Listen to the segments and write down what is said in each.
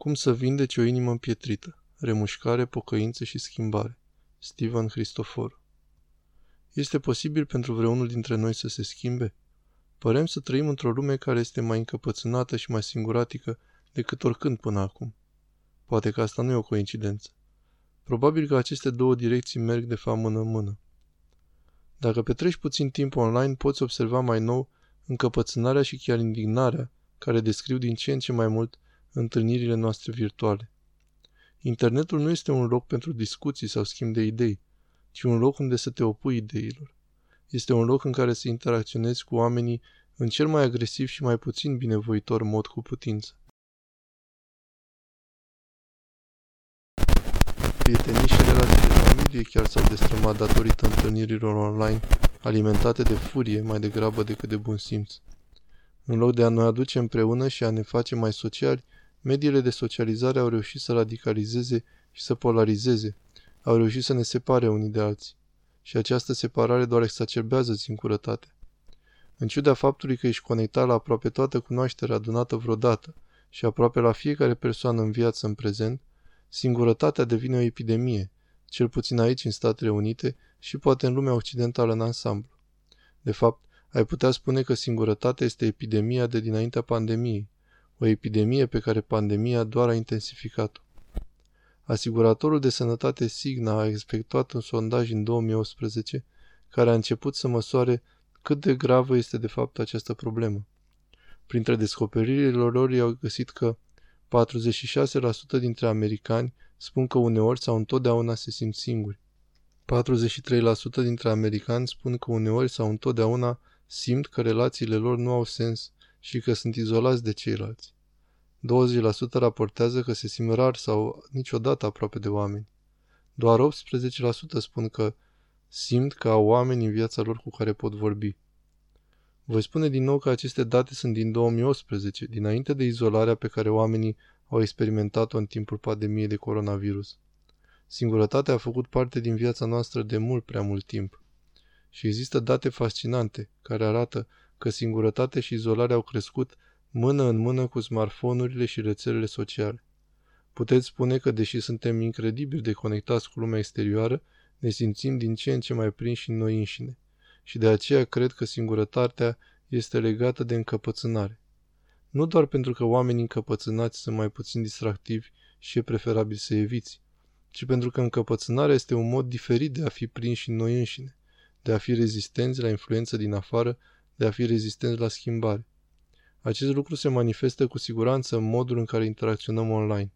Cum să vindeci o inimă împietrită? Remușcare, pocăință și schimbare. Steven Christofor Este posibil pentru vreunul dintre noi să se schimbe? Părem să trăim într-o lume care este mai încăpățânată și mai singuratică decât oricând până acum. Poate că asta nu e o coincidență. Probabil că aceste două direcții merg de fapt mână-mână. Dacă petreci puțin timp online, poți observa mai nou încăpățânarea și chiar indignarea care descriu din ce în ce mai mult întâlnirile noastre virtuale. Internetul nu este un loc pentru discuții sau schimb de idei, ci un loc unde să te opui ideilor. Este un loc în care să interacționezi cu oamenii în cel mai agresiv și mai puțin binevoitor mod cu putință. Prietenii și relații de familie chiar s-au destrămat datorită întâlnirilor online, alimentate de furie mai degrabă decât de bun simț. În loc de a ne aduce împreună și a ne face mai sociali, mediile de socializare au reușit să radicalizeze și să polarizeze, au reușit să ne separe unii de alții. Și această separare doar exacerbează singurătatea. În ciuda faptului că ești conectat la aproape toată cunoașterea adunată vreodată și aproape la fiecare persoană în viață în prezent, singurătatea devine o epidemie, cel puțin aici în Statele Unite și poate în lumea occidentală în ansamblu. De fapt, ai putea spune că singurătatea este epidemia de dinaintea pandemiei, o epidemie pe care pandemia doar a intensificat-o. Asiguratorul de sănătate Signa a efectuat un sondaj în 2018 care a început să măsoare cât de gravă este de fapt această problemă. Printre descoperirile lor i-au găsit că 46% dintre americani spun că uneori sau întotdeauna se simt singuri. 43% dintre americani spun că uneori sau întotdeauna simt că relațiile lor nu au sens și că sunt izolați de ceilalți. 20% raportează că se simt rar sau niciodată aproape de oameni. Doar 18% spun că simt că au oameni în viața lor cu care pot vorbi. Voi spune din nou că aceste date sunt din 2018, dinainte de izolarea pe care oamenii au experimentat-o în timpul pandemiei de coronavirus. Singurătatea a făcut parte din viața noastră de mult prea mult timp. Și există date fascinante care arată că singurătatea și izolarea au crescut mână în mână cu smartphone-urile și rețelele sociale. Puteți spune că, deși suntem incredibil de conectați cu lumea exterioară, ne simțim din ce în ce mai prinși în noi înșine. Și de aceea cred că singurătatea este legată de încăpățânare. Nu doar pentru că oamenii încăpățânați sunt mai puțin distractivi și e preferabil să eviți, ci pentru că încăpățânarea este un mod diferit de a fi prinși în noi înșine, de a fi rezistenți la influență din afară, de a fi rezistenți la schimbare. Acest lucru se manifestă cu siguranță în modul în care interacționăm online.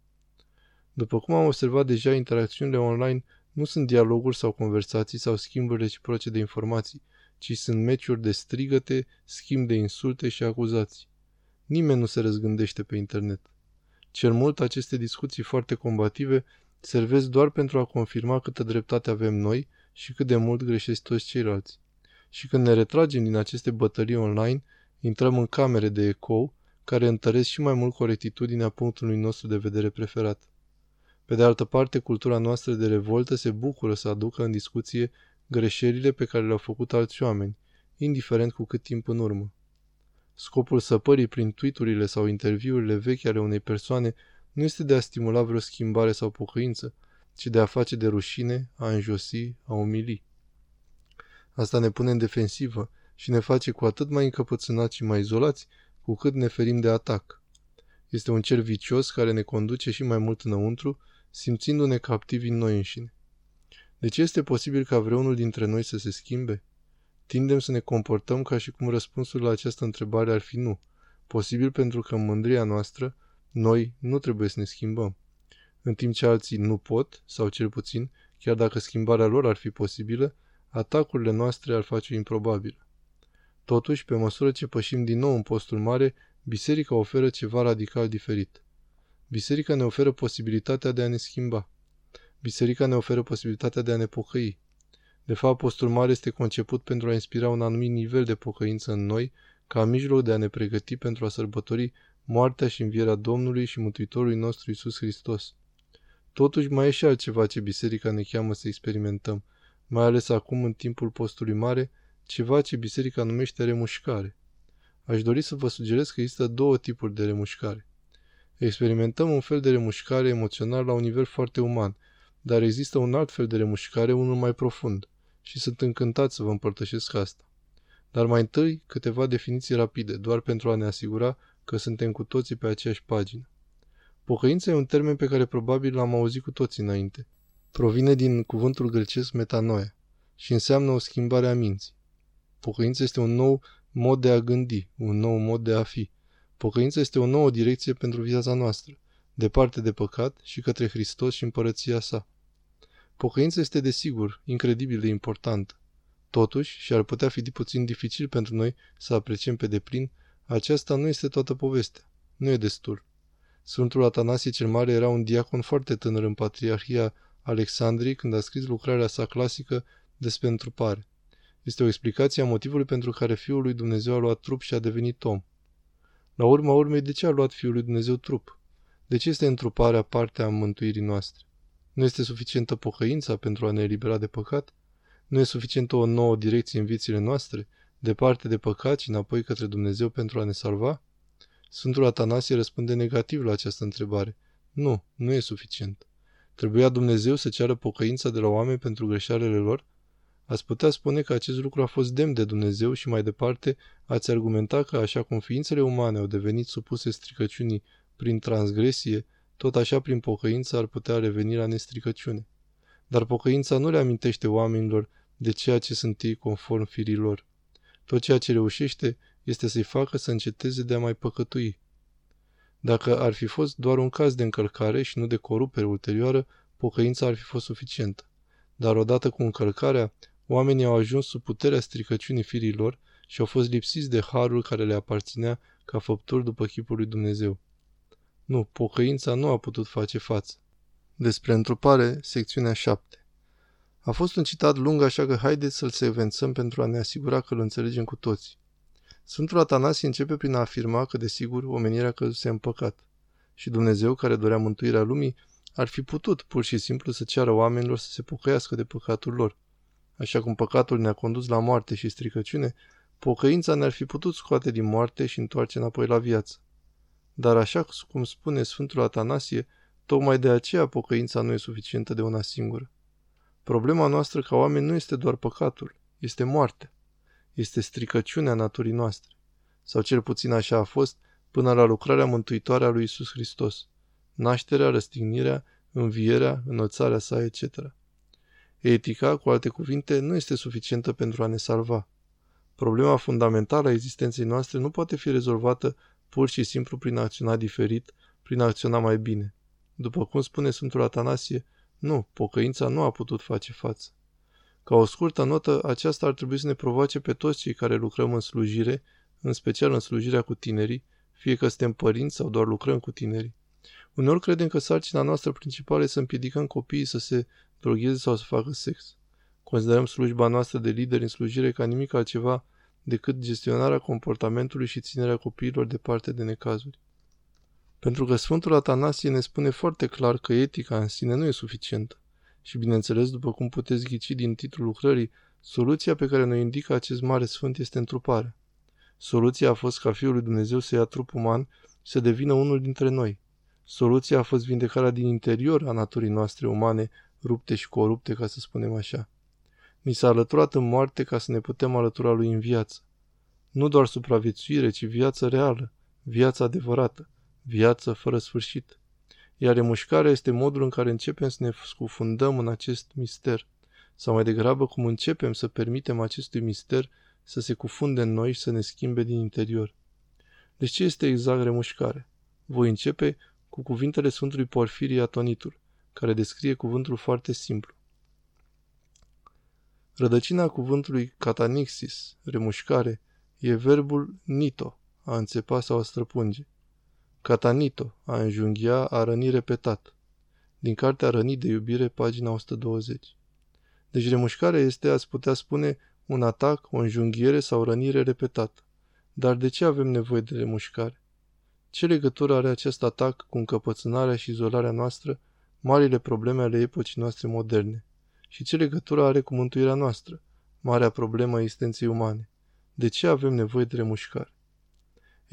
După cum am observat deja, interacțiunile online nu sunt dialoguri sau conversații sau schimburi reciproce de informații, ci sunt meciuri de strigăte, schimb de insulte și acuzații. Nimeni nu se răzgândește pe internet. Cel mult, aceste discuții foarte combative servesc doar pentru a confirma câtă dreptate avem noi și cât de mult greșesc toți ceilalți. Și când ne retragem din aceste bătălii online, intrăm în camere de ecou care întăresc și mai mult corectitudinea punctului nostru de vedere preferat. Pe de altă parte, cultura noastră de revoltă se bucură să aducă în discuție greșelile pe care le-au făcut alți oameni, indiferent cu cât timp în urmă. Scopul săpării prin tweeturile sau interviurile vechi ale unei persoane nu este de a stimula vreo schimbare sau pocăință, ci de a face de rușine, a înjosi, a umili. Asta ne pune în defensivă și ne face cu atât mai încăpățânați și mai izolați, cu cât ne ferim de atac. Este un cer vicios care ne conduce și mai mult înăuntru, simțindu-ne captivi în noi înșine. De ce este posibil ca vreunul dintre noi să se schimbe? Tindem să ne comportăm ca și cum răspunsul la această întrebare ar fi nu. Posibil pentru că în mândria noastră, noi nu trebuie să ne schimbăm. În timp ce alții nu pot, sau cel puțin, chiar dacă schimbarea lor ar fi posibilă, atacurile noastre ar face-o improbabilă. Totuși, pe măsură ce pășim din nou în postul mare, biserica oferă ceva radical diferit. Biserica ne oferă posibilitatea de a ne schimba. Biserica ne oferă posibilitatea de a ne pocăi. De fapt, postul mare este conceput pentru a inspira un anumit nivel de pocăință în noi, ca mijloc de a ne pregăti pentru a sărbători moartea și învierea Domnului și Mântuitorului nostru Isus Hristos. Totuși mai e și altceva ce biserica ne cheamă să experimentăm, mai ales acum în timpul postului mare, ceva ce biserica numește remușcare. Aș dori să vă sugerez că există două tipuri de remușcare. Experimentăm un fel de remușcare emoțională la un nivel foarte uman, dar există un alt fel de remușcare, unul mai profund, și sunt încântat să vă împărtășesc asta. Dar mai întâi câteva definiții rapide, doar pentru a ne asigura că suntem cu toții pe aceeași pagină. Pocăința e un termen pe care probabil l-am auzit cu toții înainte. Provine din cuvântul grecesc metanoia și înseamnă o schimbare a minții. Pocăința este un nou mod de a gândi, un nou mod de a fi. Pocăința este o nouă direcție pentru viața noastră, departe de păcat și către Hristos și împărăția sa. Pocăința este desigur incredibil de importantă. Totuși, și ar putea fi puțin dificil pentru noi să apreciem pe deplin, aceasta nu este toată povestea. Nu e destul. Sfântul Atanasie cel Mare era un diacon foarte tânăr în patriarhia Alexandriei când a scris lucrarea sa clasică despre întrupare. Este o explicație a motivului pentru care Fiul lui Dumnezeu a luat trup și a devenit om. La urma urmei, de ce a luat Fiul lui Dumnezeu trup? De ce este întruparea partea a mântuirii noastre? Nu este suficientă pocăința pentru a ne elibera de păcat? Nu e suficientă o nouă direcție în viețile noastre, departe de păcat și înapoi către Dumnezeu pentru a ne salva? Sfântul Atanasie răspunde negativ la această întrebare. Nu, nu e suficient. Trebuia Dumnezeu să ceară pocăința de la oameni pentru greșalele lor? Ați putea spune că acest lucru a fost demn de Dumnezeu și mai departe ați argumenta că așa cum ființele umane au devenit supuse stricăciunii prin transgresie, tot așa prin pocăință ar putea reveni la nestricăciune. Dar pocăința nu le amintește oamenilor de ceea ce sunt ei conform firilor. Tot ceea ce reușește este să-i facă să înceteze de a mai păcătui. Dacă ar fi fost doar un caz de încălcare și nu de corupere ulterioară, pocăința ar fi fost suficientă. Dar odată cu încălcarea, oamenii au ajuns sub puterea stricăciunii firilor și au fost lipsiți de harul care le aparținea ca făpturi după chipul lui Dumnezeu. Nu, pocăința nu a putut face față. Despre întrupare, secțiunea 7. A fost un citat lung, așa că haideți să-l secvențăm pentru a ne asigura că îl înțelegem cu toții. Sfântul Atanasie începe prin a afirma că, desigur, omenirea căzuse în păcat. Și Dumnezeu, care dorea mântuirea lumii, ar fi putut pur și simplu să ceară oamenilor să se pocăiască de păcatul lor. Așa cum păcatul ne-a condus la moarte și stricăciune, pocăința ne-ar fi putut scoate din moarte și întoarce înapoi la viață. Dar așa cum spune Sfântul Atanasie, tocmai de aceea pocăința nu e suficientă de una singură. Problema noastră ca oameni nu este doar păcatul, este moartea. Este stricăciunea naturii noastre. Sau cel puțin așa a fost până la lucrarea mântuitoare a lui Isus Hristos. Nașterea, răstignirea, învierea, înălțarea sa, etc. Etica, cu alte cuvinte, nu este suficientă pentru a ne salva. Problema fundamentală a existenței noastre nu poate fi rezolvată pur și simplu prin a acționa diferit, prin a acționa mai bine. După cum spune Sfântul Atanasie, nu, pocăința nu a putut face față. Ca o scurtă notă, aceasta ar trebui să ne provoace pe toți cei care lucrăm în slujire, în special în slujirea cu tinerii, fie că suntem părinți sau doar lucrăm cu tinerii. Uneori credem că sarcina noastră principală e să împiedicăm copiii să se drogheze sau să facă sex. Considerăm slujba noastră de lideri în slujire ca nimic altceva decât gestionarea comportamentului și ținerea copiilor departe de necazuri. Pentru că Sfântul Atanasie ne spune foarte clar că etica în sine nu e suficientă. Și bineînțeles, după cum puteți ghici din titlul lucrării, soluția pe care ne indică acest mare sfânt este întruparea. Soluția a fost ca Fiul lui Dumnezeu să ia trup uman și să devină unul dintre noi. Soluția a fost vindecarea din interior a naturii noastre umane, rupte și corupte, ca să spunem așa. Ni s-a alăturat în moarte ca să ne putem alătura lui în viață. Nu doar supraviețuire, ci viață reală, viață adevărată, viață fără sfârșit. Iar remușcarea este modul în care începem să ne scufundăm în acest mister, sau mai degrabă cum începem să permitem acestui mister să se cufunde în noi și să ne schimbe din interior. Deci ce este exact remușcare? Voi începe cu cuvintele Sfântului Porfirie Atonitul, care descrie cuvântul foarte simplu. Rădăcina cuvântului catanixis, remușcare, e verbul nito, a înțepa sau a străpunge. Catanito, a înjunghia, a răni repetat. Din cartea Rănit de iubire, pagina 120. Deci remușcarea este, ați putea spune, un atac, o înjunghiere sau rănire repetată. Dar de ce avem nevoie de remușcare? Ce legătură are acest atac cu încăpățânarea și izolarea noastră, marile probleme ale epocii noastre moderne? Și ce legătură are cu mântuirea noastră, marea problemă a existenței umane? De ce avem nevoie de remușcare?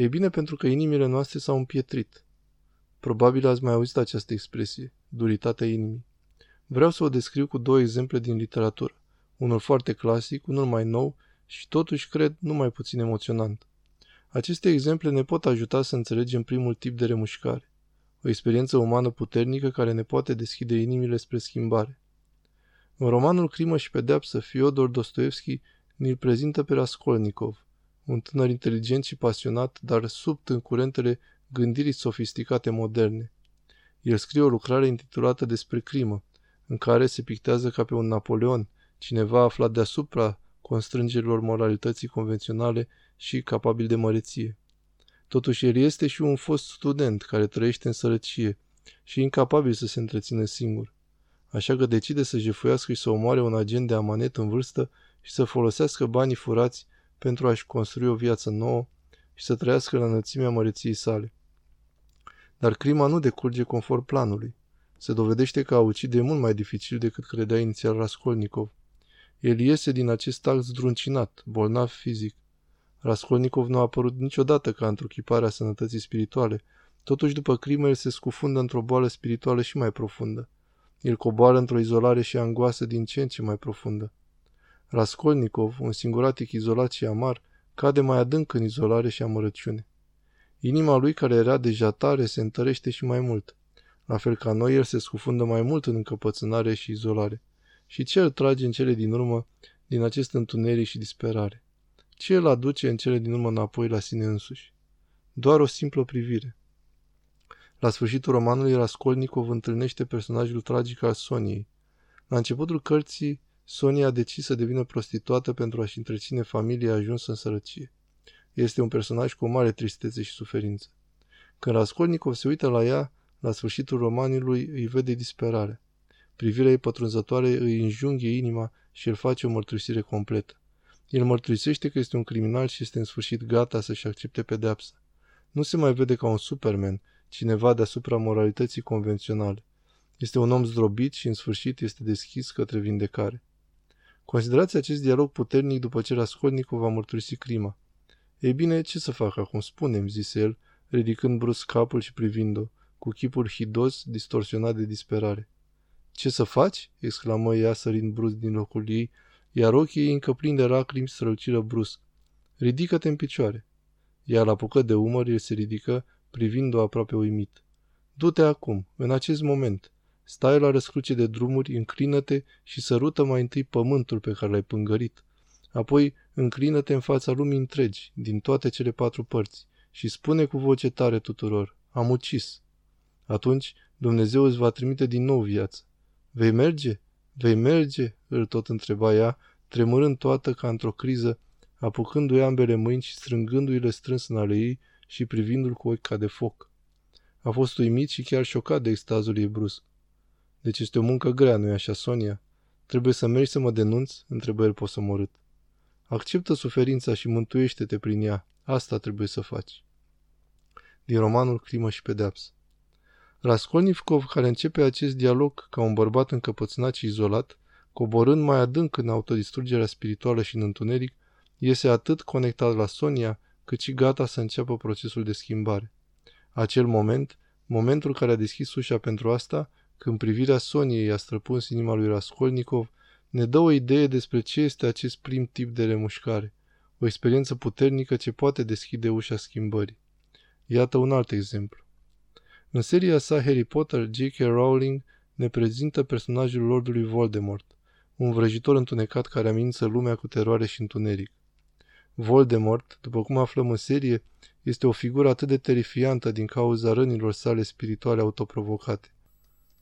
Ei bine, pentru că inimile noastre s-au împietrit. Probabil ați mai auzit această expresie, duritatea inimii. Vreau să o descriu cu două exemple din literatură. Unul foarte clasic, unul mai nou și totuși, cred, nu mai puțin emoționant. Aceste exemple ne pot ajuta să înțelegem primul tip de remușcare. O experiență umană puternică care ne poate deschide inimile spre schimbare. În romanul Crimă și pedeapsă, Fyodor Dostoevski ne-l prezintă pe Raskolnikov, un tânăr inteligent și pasionat, dar subt în curentele gândirii sofisticate moderne. El scrie o lucrare intitulată Despre crimă, în care se pictează ca pe un Napoleon, cineva aflat deasupra constrângerilor moralității convenționale și capabil de măreție. Totuși el este și un fost student care trăiește în sărăcie și incapabil să se întrețină singur. Așa că decide să jefuiască și să omoare un agent de amanet în vârstă și să folosească banii furați pentru a-și construi o viață nouă și să trăiască la înălțimea măreției sale. Dar crima nu decurge conform planului. Se dovedește că a ucide e mult mai dificil decât credea inițial Raskolnikov. El iese din acest act zdruncinat, bolnav fizic. Raskolnikov nu a apărut niciodată ca într-o sănătății spirituale, totuși după crimă el se scufundă într-o boală spirituală și mai profundă. El coboară într-o izolare și angoasă din ce în ce mai profundă. Raskolnikov, un singuratic izolat și amar, cade mai adânc în izolare și amărăciune. Inima lui, care era deja tare, se întărește și mai mult. La fel ca noi, el se scufundă mai mult în încăpățânare și izolare. Și ce îl trage în cele din urmă din acest întuneric și disperare? Ce îl aduce în cele din urmă înapoi la sine însuși? Doar o simplă privire. La sfârșitul romanului, Raskolnikov întâlnește personajul tragic al Soniei. La începutul cărții, Sonia a decis să devină prostituată pentru a-și întreține familia ajunsă în sărăcie. Este un personaj cu o mare tristețe și suferință. Când Raskolnikov se uită la ea, la sfârșitul romanului îi vede disperare. Privirea ei pătrunzătoare îi înjunghe inima și îl face o mărturisire completă. El mărturisește că este un criminal și este în sfârșit gata să-și accepte pedeapsa. Nu se mai vede ca un superman, cineva deasupra moralității convenționale. Este un om zdrobit și în sfârșit este deschis către vindecare. Considerați acest dialog puternic după ce Raskolnikov va mărturisi crima. Ei bine, ce să fac acum, spune-mi, zise el, ridicând brusc capul și privind-o, cu chipul hidos, distorsionat de disperare. Ce să faci?" exclamă ea sărind brusc din locul ei, iar ochii ei încă plini de lacrimi străluciră brusc. Ridică-te în picioare. Ea la apucă de umăr, el se ridică, privind-o aproape uimit. Du-te acum, în acest moment. Stai la răscruce de drumuri, înclină-te și sărută mai întâi pământul pe care l-ai pângărit. Apoi înclină-te în fața lumii întregi, din toate cele patru părți, și spune cu voce tare tuturor, am ucis. Atunci Dumnezeu îți va trimite din nou viață. Vei merge? Vei merge? îl tot întreba ea, tremurând toată ca într-o criză, apucându-i ambele mâini și strângându-i-le strâns în ale ei și privindu-l cu ochi ca de foc. A fost uimit și chiar șocat de extazul ei brusc. Deci este o muncă grea, nu-i așa, Sonia? Trebuie să mergi să mă denunți? întrebă el posomorât. Acceptă suferința și mântuiește-te prin ea. Asta trebuie să faci. Din romanul Crimă și pedeapsă. Raskolnikov, care începe acest dialog ca un bărbat încăpățânat și izolat, coborând mai adânc în autodistrugerea spirituală și în întuneric, iese atât conectat la Sonia, cât și gata să înceapă procesul de schimbare. Acel moment, momentul care a deschis ușa pentru asta, când privirea Soniei a străpuns inima lui Raskolnikov, ne dă o idee despre ce este acest prim tip de remușcare, o experiență puternică ce poate deschide ușa schimbării. Iată un alt exemplu. În seria sa Harry Potter, J.K. Rowling ne prezintă personajul Lordului Voldemort, un vrăjitor întunecat care amenință lumea cu teroare și întuneric. Voldemort, după cum aflăm în serie, este o figură atât de terifiantă din cauza rănilor sale spirituale autoprovocate.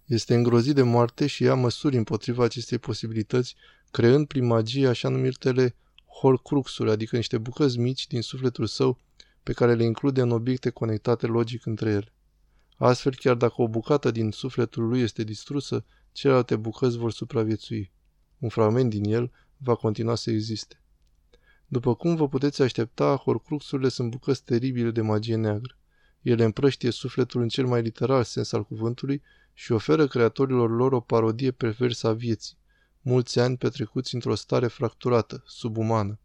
Este îngrozit de moarte și ia măsuri împotriva acestei posibilități, creând prin magie așa numitele horcruxuri, adică niște bucăți mici din sufletul său pe care le include în obiecte conectate logic între ele. Astfel, chiar dacă o bucată din sufletul lui este distrusă, celelalte bucăți vor supraviețui. Un fragment din el va continua să existe. După cum vă puteți aștepta, horcruxurile sunt bucăți teribile de magie neagră. Ele împrăștie sufletul în cel mai literal sens al cuvântului și oferă creatorilor lor o parodie perversă a vieții, mulți ani petrecuți într-o stare fracturată, subumană.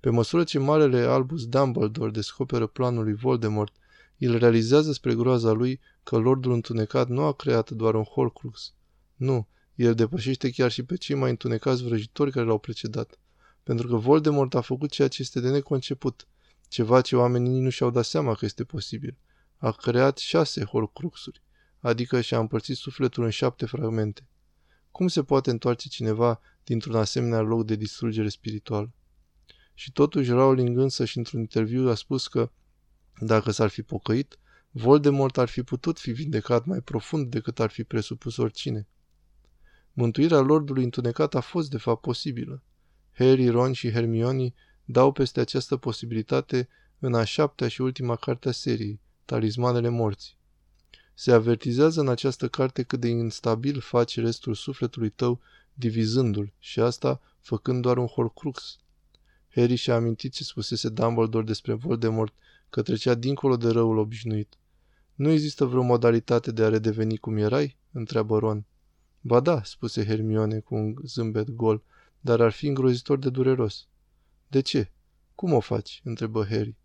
Pe măsură ce marele Albus Dumbledore descoperă planul lui Voldemort El realizează spre groaza lui că Lordul Întunecat nu a creat doar un Horcrux. Nu, el depășește chiar și pe cei mai întunecați vrăjitori care l-au precedat. Pentru că Voldemort a făcut ceea ce este de neconceput, ceva ce oamenii nu și-au dat seama că este posibil. A creat șase Horcruxuri, adică și-a împărțit sufletul în șapte fragmente. Cum se poate întoarce cineva dintr-un asemenea loc de distrugere spirituală? Și totuși Rowling însă și într-un interviu a spus că, dacă s-ar fi pocăit, Voldemort ar fi putut fi vindecat mai profund decât ar fi presupus oricine. Mântuirea Lordului întunecat a fost de fapt posibilă. Harry, Ron și Hermione dau peste această posibilitate în a șaptea și ultima carte a seriei, Talismanele morții. Se avertizează în această carte cât de instabil faci restul sufletului tău divizându-l și asta făcând doar un horcrux. Harry și-a amintit ce spusese Dumbledore despre Voldemort că trecea dincolo de răul obișnuit. Nu există vreo modalitate de a redeveni cum erai? întreabă Ron. Ba da, spuse Hermione cu un zâmbet gol, dar ar fi îngrozitor de dureros. De ce? Cum o faci? întrebă Harry.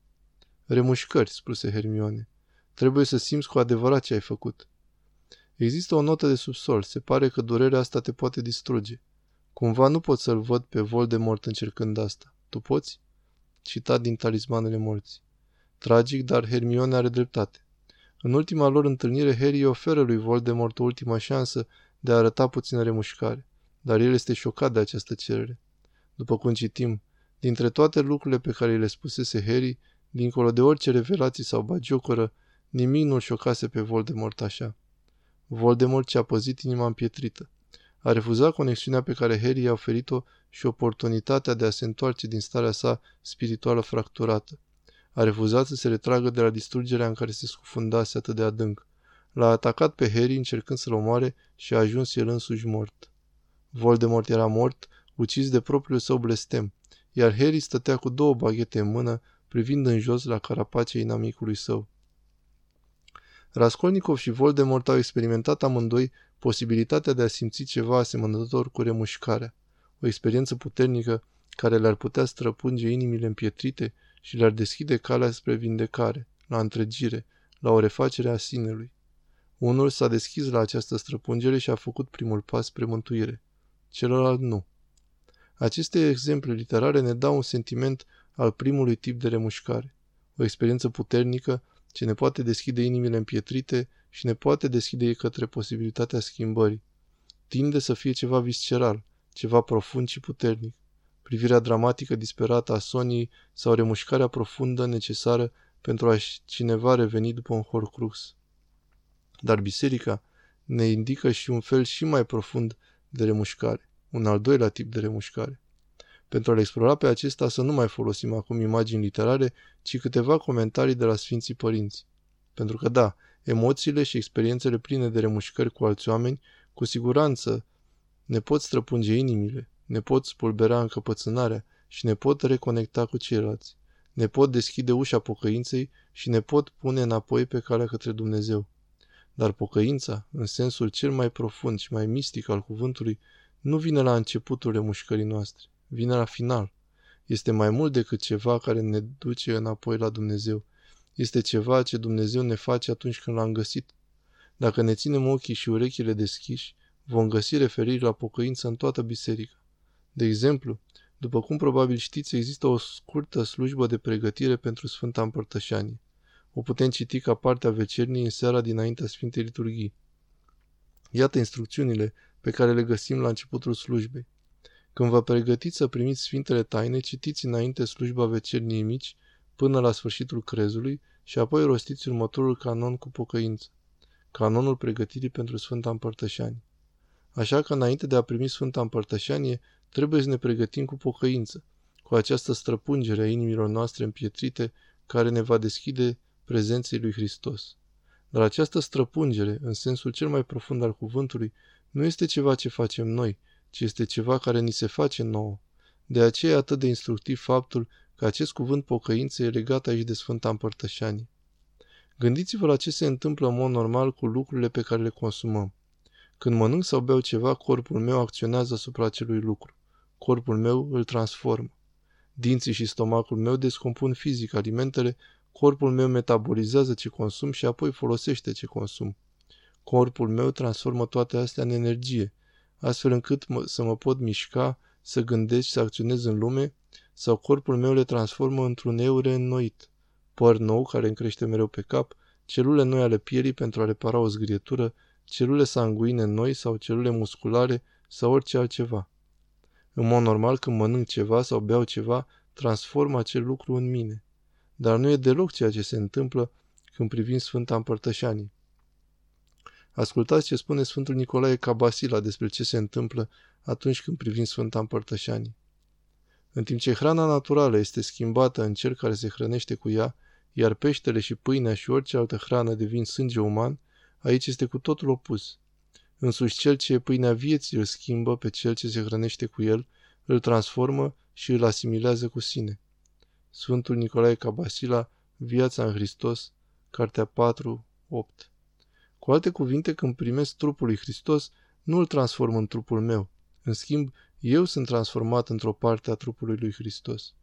Remușcări, spuse Hermione. Trebuie să simți cu adevărat ce ai făcut. Există o notă de subsol. Se pare că durerea asta te poate distruge. Cumva nu pot să-l văd pe Voldemort încercând asta. Tu poți? Citat din Talismanele morții. Tragic, dar Hermione are dreptate. În ultima lor întâlnire, Harry oferă lui Voldemort o ultimă șansă de a arăta puțină remușcare, dar el este șocat de această cerere. După cum citim, dintre toate lucrurile pe care le spusese Harry, dincolo de orice revelații sau bagiocoră, nimic nu-l șocase pe Voldemort așa. Voldemort ce-a păzit inima împietrită. A refuzat conexiunea pe care Harry i-a oferit-o și oportunitatea de a se întoarce din starea sa spirituală fracturată. A refuzat să se retragă de la distrugerea în care se scufundase atât de adânc. L-a atacat pe Harry încercând să-l omoare și a ajuns el însuși mort. Voldemort era mort, ucis de propriul său blestem, iar Harry stătea cu două baghete în mână, privind în jos la carapacea inamicului său. Raskolnikov și Voldemort au experimentat amândoi posibilitatea de a simți ceva asemănător cu remușcarea, o experiență puternică care le-ar putea străpunge inimile împietrite și le-ar deschide calea spre vindecare, la întregire, la o refacere a sinelui. Unul s-a deschis la această străpungere și a făcut primul pas spre mântuire. Celălalt nu. Aceste exemple literare ne dau un sentiment al primului tip de remușcare. O experiență puternică ce ne poate deschide inimile împietrite și ne poate deschide către posibilitatea schimbării. Tinde să fie ceva visceral, ceva profund și puternic. Privirea dramatică disperată a Soniei sau remușcarea profundă necesară pentru a cineva reveni după un horcrux. Dar biserica ne indică și un fel și mai profund de remușcare, un al doilea tip de remușcare. Pentru a-l explora pe acesta să nu mai folosim acum imagini literare, ci câteva comentarii de la Sfinții Părinți. Pentru că da, emoțiile și experiențele pline de remușcări cu alți oameni, cu siguranță ne pot străpunge inimile, ne pot spulbera încăpățânarea și ne pot reconecta cu ceilalți. Ne pot deschide ușa pocăinței și ne pot pune înapoi pe calea către Dumnezeu. Dar pocăința, în sensul cel mai profund și mai mistic al cuvântului, nu vine la începutul remușcării noastre, vine la final. Este mai mult decât ceva care ne duce înapoi la Dumnezeu. Este ceva ce Dumnezeu ne face atunci când l-am găsit. Dacă ne ținem ochii și urechile deschiși, vom găsi referiri la pocăință în toată biserica. De exemplu, după cum probabil știți, există o scurtă slujbă de pregătire pentru Sfânta Împărtășanie. O putem citi ca parte a vecernii în seara dinaintea Sfintei Liturghii. Iată instrucțiunile pe care le găsim la începutul slujbei. Când vă pregătiți să primiți Sfintele Taine, citiți înainte slujba vecerniei mici până la sfârșitul crezului și apoi rostiți următorul canon cu pocăință. Canonul pregătirii pentru Sfânta Împărtășanie. Așa că înainte de a primi Sfânta Împărtășanie, trebuie să ne pregătim cu pocăință, cu această străpungere a inimilor noastre împietrite care ne va deschide prezenței lui Hristos. Dar această străpungere, în sensul cel mai profund al cuvântului, nu este ceva ce facem noi, ci este ceva care ni se face nouă. De aceea e atât de instructiv faptul că acest cuvânt pocăință e legat aici de Sfânta Împărtășanie. Gândiți-vă la ce se întâmplă în mod normal cu lucrurile pe care le consumăm. Când mănânc sau beau ceva, corpul meu acționează asupra acelui lucru. Corpul meu îl transformă. Dinții și stomacul meu descompun fizic alimentele Corpul meu metabolizează ce consum și apoi folosește ce consum. Corpul meu transformă toate astea în energie, astfel încât mă, să mă pot mișca, să gândesc și să acționez în lume, sau corpul meu le transformă într-un eu reînnoit, păr nou care îmi crește mereu pe cap, celule noi ale pielii pentru a repara o zgrietură, celule sanguine noi sau celule musculare sau orice altceva. În mod normal, când mănânc ceva sau beau ceva, transform acel lucru în mine. Dar nu e deloc ceea ce se întâmplă când privim Sfânta Împărtășanii. Ascultați ce spune Sfântul Nicolae Cabasila despre ce se întâmplă atunci când privim Sfânta Împărtășanii. În timp ce hrana naturală este schimbată în cel care se hrănește cu ea, iar peștele și pâinea și orice altă hrană devin sânge uman, aici este cu totul opus. Însuși cel ce e pâinea vieții îl schimbă pe cel ce se hrănește cu el, îl transformă și îl asimilează cu sine. Sfântul Nicolae Cabasila, Viața în Hristos, Cartea 4, 8 Cu alte cuvinte, când primesc trupul lui Hristos, nu îl transform în trupul meu. În schimb, eu sunt transformat într-o parte a trupului lui Hristos.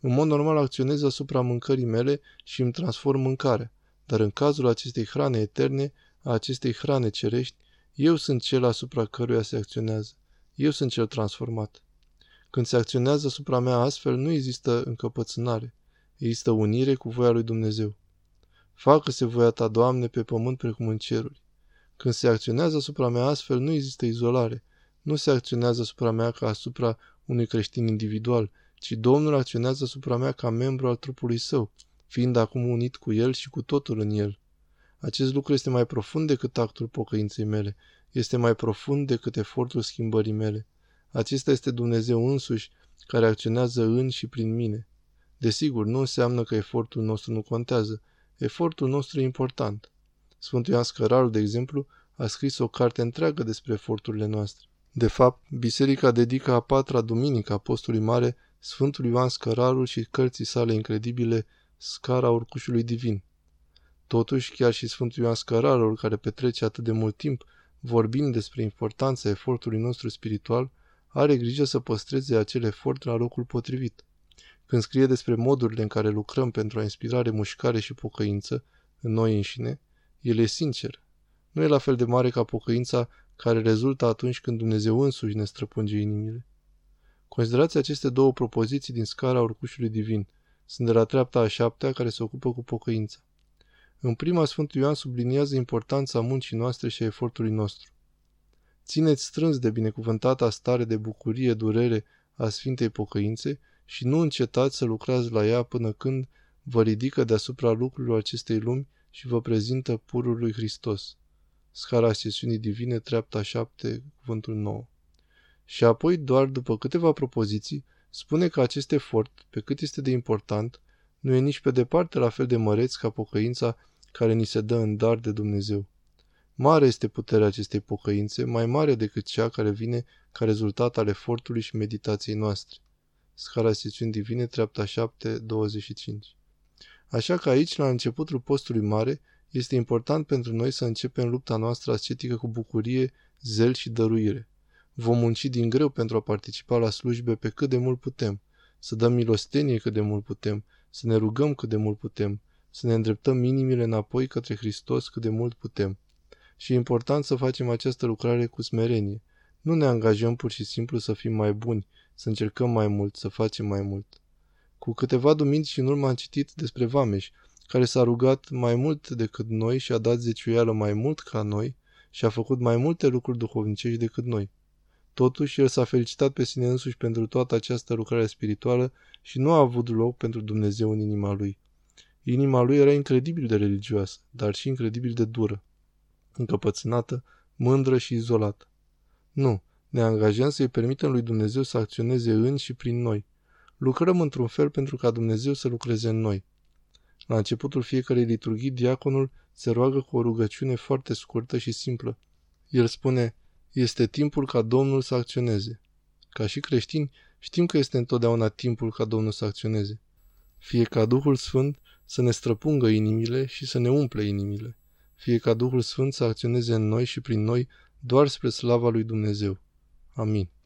În mod normal acționez asupra mâncării mele și îmi transform mâncarea, dar în cazul acestei hrane eterne, a acestei hrane cerești, eu sunt cel asupra căruia se acționează. Eu sunt cel transformat. Când se acționează asupra mea astfel, nu există încăpățânare. Există unire cu voia lui Dumnezeu. Facă-se voia ta, Doamne, pe pământ precum în ceruri. Când se acționează asupra mea astfel, nu există izolare. Nu se acționează asupra mea ca asupra unui creștin individual, ci Domnul acționează asupra mea ca membru al trupului său, fiind acum unit cu el și cu totul în el. Acest lucru este mai profund decât actul pocăinței mele, este mai profund decât efortul schimbării mele. Acesta este Dumnezeu însuși care acționează în și prin mine. Desigur, nu înseamnă că efortul nostru nu contează. Efortul nostru e important. Sfântul Ioan Scărarul, de exemplu, a scris o carte întreagă despre eforturile noastre. De fapt, biserica dedică a patra duminică Apostolului Mare Sfântul Ioan Scărarul și cărții sale incredibile Scara Urcușului Divin. Totuși, chiar și Sfântul Ioan Scărarul, care petrece atât de mult timp vorbind despre importanța efortului nostru spiritual, are grijă să păstreze acel efort la locul potrivit. Când scrie despre modurile în care lucrăm pentru a inspira remușcare și pocăință în noi înșine, el e sincer. Nu e la fel de mare ca pocăința care rezultă atunci când Dumnezeu însuși ne străpunge inimile. Considerați aceste două propoziții din scara urcușului divin. Sunt de la treapta a șaptea care se ocupă cu pocăința. În prima, Sfântul Ioan subliniază importanța muncii noastre și a efortului nostru. Țineți strâns de binecuvântata stare de bucurie, durere a Sfintei Pocăințe și nu încetați să lucrați la ea până când vă ridică deasupra lucrurilor acestei lumi și vă prezintă purul lui Hristos. Scara sesiunii divine, treapta 7, cuvântul 9. Și apoi, doar după câteva propoziții, spune că acest efort, pe cât este de important, nu e nici pe departe la fel de măreț ca pocăința care ni se dă în dar de Dumnezeu. Mare este puterea acestei pocăințe, mai mare decât cea care vine ca rezultat al efortului și meditației noastre. Scara sesiuni divine, treapta 7, 25. Așa că aici, la începutul postului mare, este important pentru noi să începem lupta noastră ascetică cu bucurie, zel și dăruire. Vom munci din greu pentru a participa la slujbe pe cât de mult putem, să dăm milostenie cât de mult putem, să ne rugăm cât de mult putem, să ne îndreptăm inimile înapoi către Hristos cât de mult putem. Și e important să facem această lucrare cu smerenie. Nu ne angajăm pur și simplu să fim mai buni, să încercăm mai mult, să facem mai mult. Cu câteva duminici în urmă am citit despre Vameș, care s-a rugat mai mult decât noi și a dat zeciuială mai mult ca noi și a făcut mai multe lucruri duhovnicești decât noi. Totuși, el s-a felicitat pe sine însuși pentru toată această lucrare spirituală și nu a avut loc pentru Dumnezeu în inima lui. Inima lui era incredibil de religioasă, dar și incredibil de dură, încăpățânată, mândră și izolată. Nu, ne angajăm să-i permitem lui Dumnezeu să acționeze în și prin noi. Lucrăm într-un fel pentru ca Dumnezeu să lucreze în noi. La începutul fiecarei liturghii, diaconul se roagă cu o rugăciune foarte scurtă și simplă. El spune, este timpul ca Domnul să acționeze. Ca și creștini, știm că este întotdeauna timpul ca Domnul să acționeze. Fie ca Duhul Sfânt să ne străpungă inimile și să ne umple inimile. Fie ca Duhul Sfânt să acționeze în noi și prin noi doar spre slava lui Dumnezeu. Amin.